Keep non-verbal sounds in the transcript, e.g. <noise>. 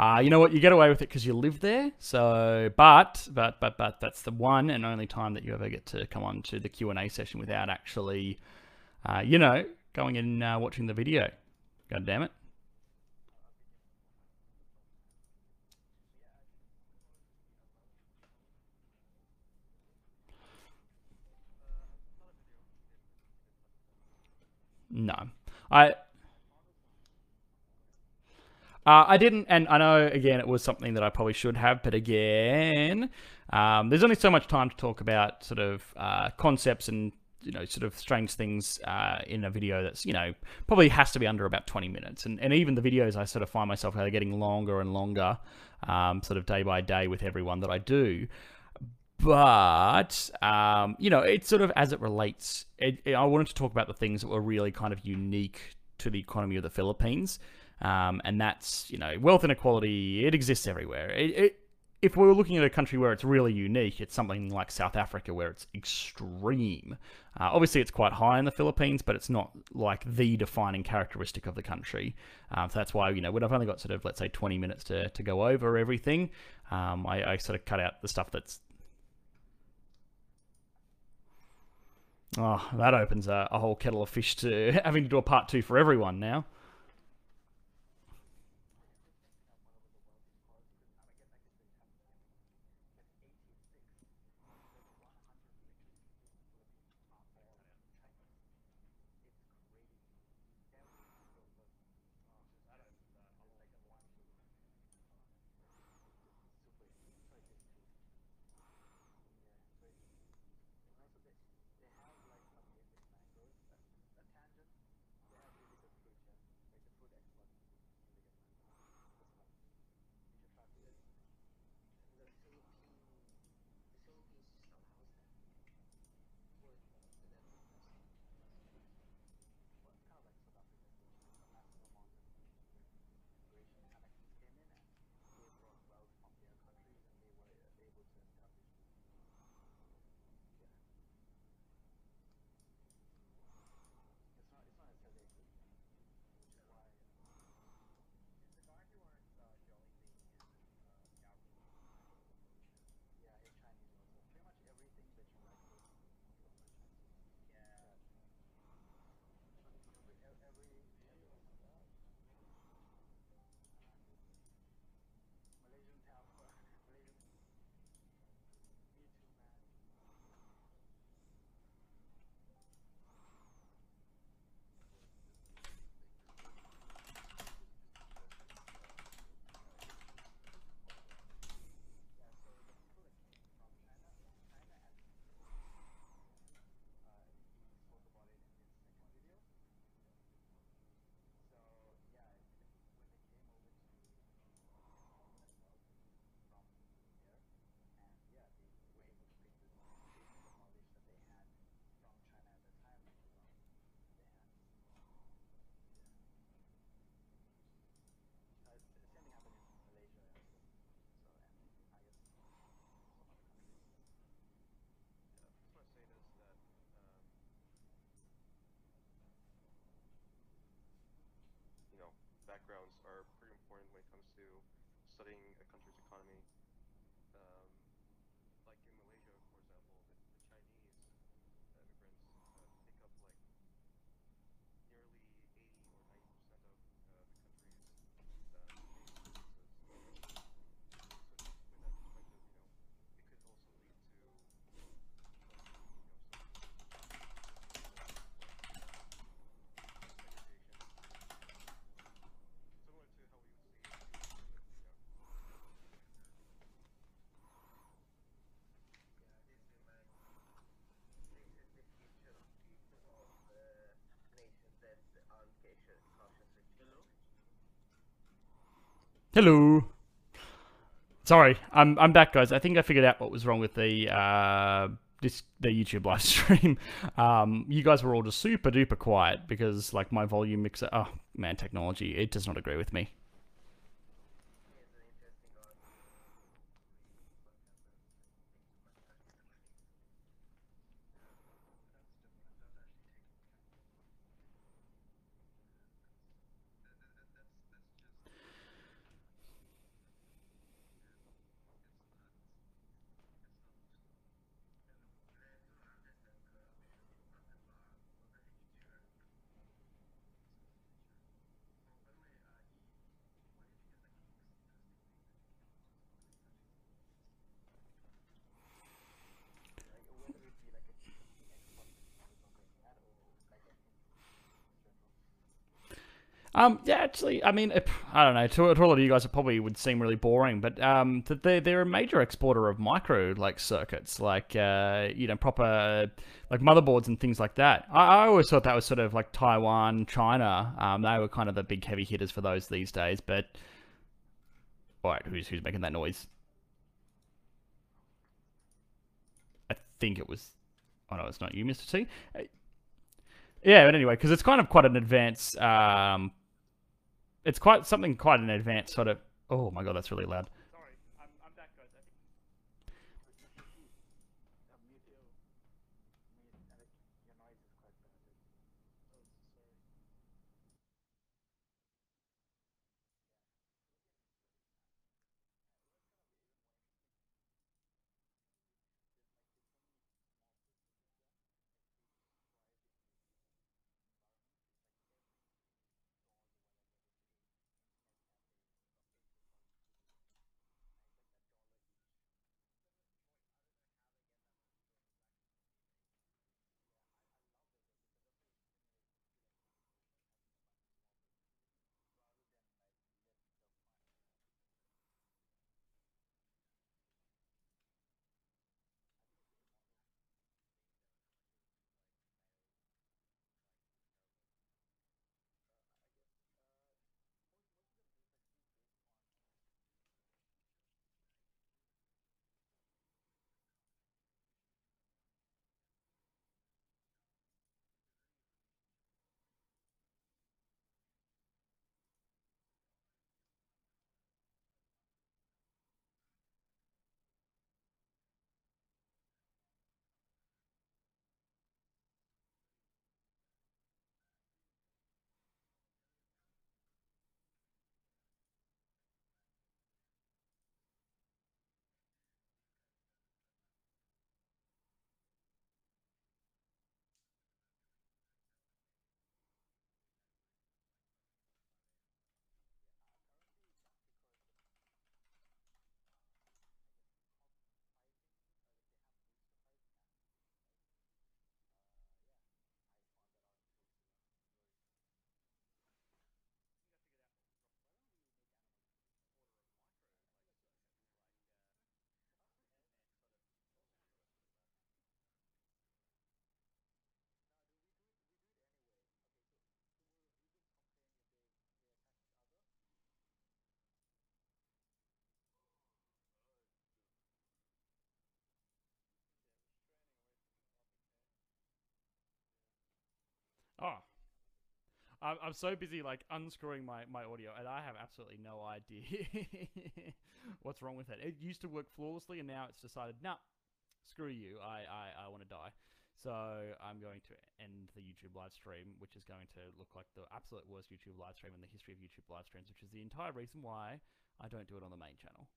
Uh, you know what? You get away with it because you live there. So, but, but, but, but, that's the one and only time that you ever get to come on to the Q and A session without actually, uh, you know, going and uh, watching the video. God damn it. No, I uh, I didn't, and I know again it was something that I probably should have, but again, um, there's only so much time to talk about sort of uh, concepts and you know sort of strange things uh, in a video that's you know probably has to be under about 20 minutes, and and even the videos I sort of find myself are getting longer and longer, um, sort of day by day with everyone that I do. But um, you know, it's sort of as it relates. It, it, I wanted to talk about the things that were really kind of unique to the economy of the Philippines. Um, and that's, you know, wealth inequality, it exists everywhere. It, it, if we were looking at a country where it's really unique, it's something like South Africa where it's extreme. Uh, obviously, it's quite high in the Philippines, but it's not like the defining characteristic of the country. Um, so that's why, you know, when I've only got sort of, let's say, 20 minutes to, to go over everything, um, I, I sort of cut out the stuff that's Oh, that opens a, a, whole kettle of fish to <laughs> having to do a part two for everyone now. Hello. Sorry, I'm I'm back, guys. I think I figured out what was wrong with the uh, this the YouTube live <laughs> stream. Um, you guys were all just super duper quiet because like my volume mixer. Oh man, technology it does not agree with me. Um, yeah, actually, I mean, I don't know. To, to all of you guys, it probably would seem really boring, but um, that they they're a major exporter of micro like circuits, like uh, you know, proper like motherboards and things like that. I, I always thought that was sort of like Taiwan, China. Um, they were kind of the big heavy hitters for those these days. But all right, who's who's making that noise? I think it was. Oh no, it's not you, Mister T. Uh, Yeah, but anyway, because it's kind of quite an advanced um, it's quite something quite an advanced sort of. Oh my god, that's really loud. Sorry, I'm, I'm back, guys. Oh. I'm, I'm so busy like unscrewing my, my audio and I have absolutely no idea <laughs> what's wrong with it. It used to work flawlessly and now it's decided, nah, screw you, I, I, I want to die. So I'm going to end the YouTube live stream, which is going to look like the absolute worst YouTube live stream in the history of YouTube live streams, which is the entire reason why I don't do it on the main channel.